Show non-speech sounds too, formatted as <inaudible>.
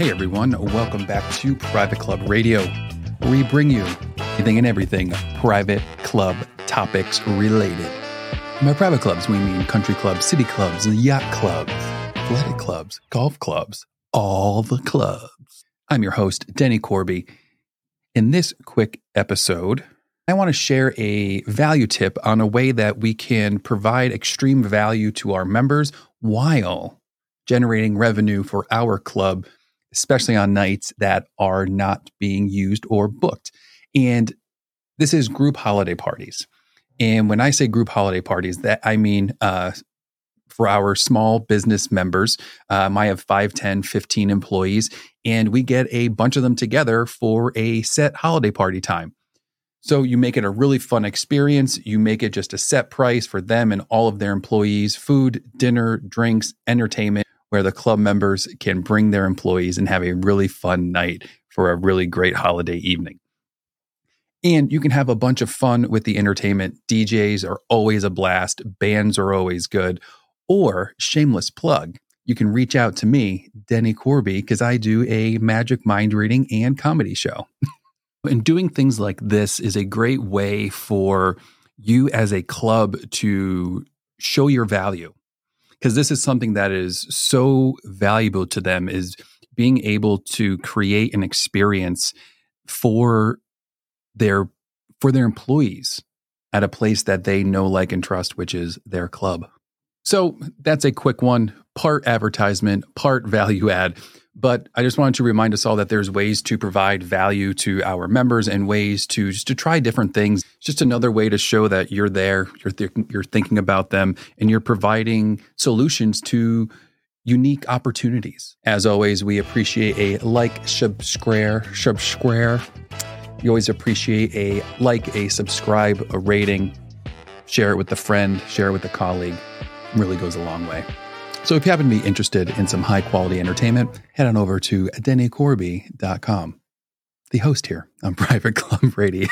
Hey everyone, welcome back to Private Club Radio, where we bring you anything and everything private club topics related. By private clubs, we mean country clubs, city clubs, yacht clubs, athletic clubs, golf clubs, all the clubs. I'm your host, Denny Corby. In this quick episode, I want to share a value tip on a way that we can provide extreme value to our members while generating revenue for our club, especially on nights that are not being used or booked. And this is group holiday parties. And when I say group holiday parties, that I mean uh, for our small business members. Um, I have 5, 10, 15 employees, and we get a bunch of them together for a set holiday party time. So you make it a really fun experience. You make it just a set price for them and all of their employees food, dinner, drinks, entertainment, where the club members can bring their employees and have a really fun night for a really great holiday evening. And you can have a bunch of fun with the entertainment. DJs are always a blast, bands are always good. Or, shameless plug, you can reach out to me, Denny Corby, because I do a magic mind reading and comedy show. <laughs> and doing things like this is a great way for you as a club to show your value because this is something that is so valuable to them is being able to create an experience for their for their employees at a place that they know like and trust which is their club so that's a quick one, part advertisement, part value add. But I just wanted to remind us all that there's ways to provide value to our members and ways to just to try different things. Just another way to show that you're there, you're th- you're thinking about them, and you're providing solutions to unique opportunities. As always, we appreciate a like, subscribe, subscribe. We always appreciate a like, a subscribe, a rating. Share it with a friend, share it with a colleague really goes a long way. So if you happen to be interested in some high quality entertainment, head on over to dennycorby.com. The host here on <laughs> Private Club Radio.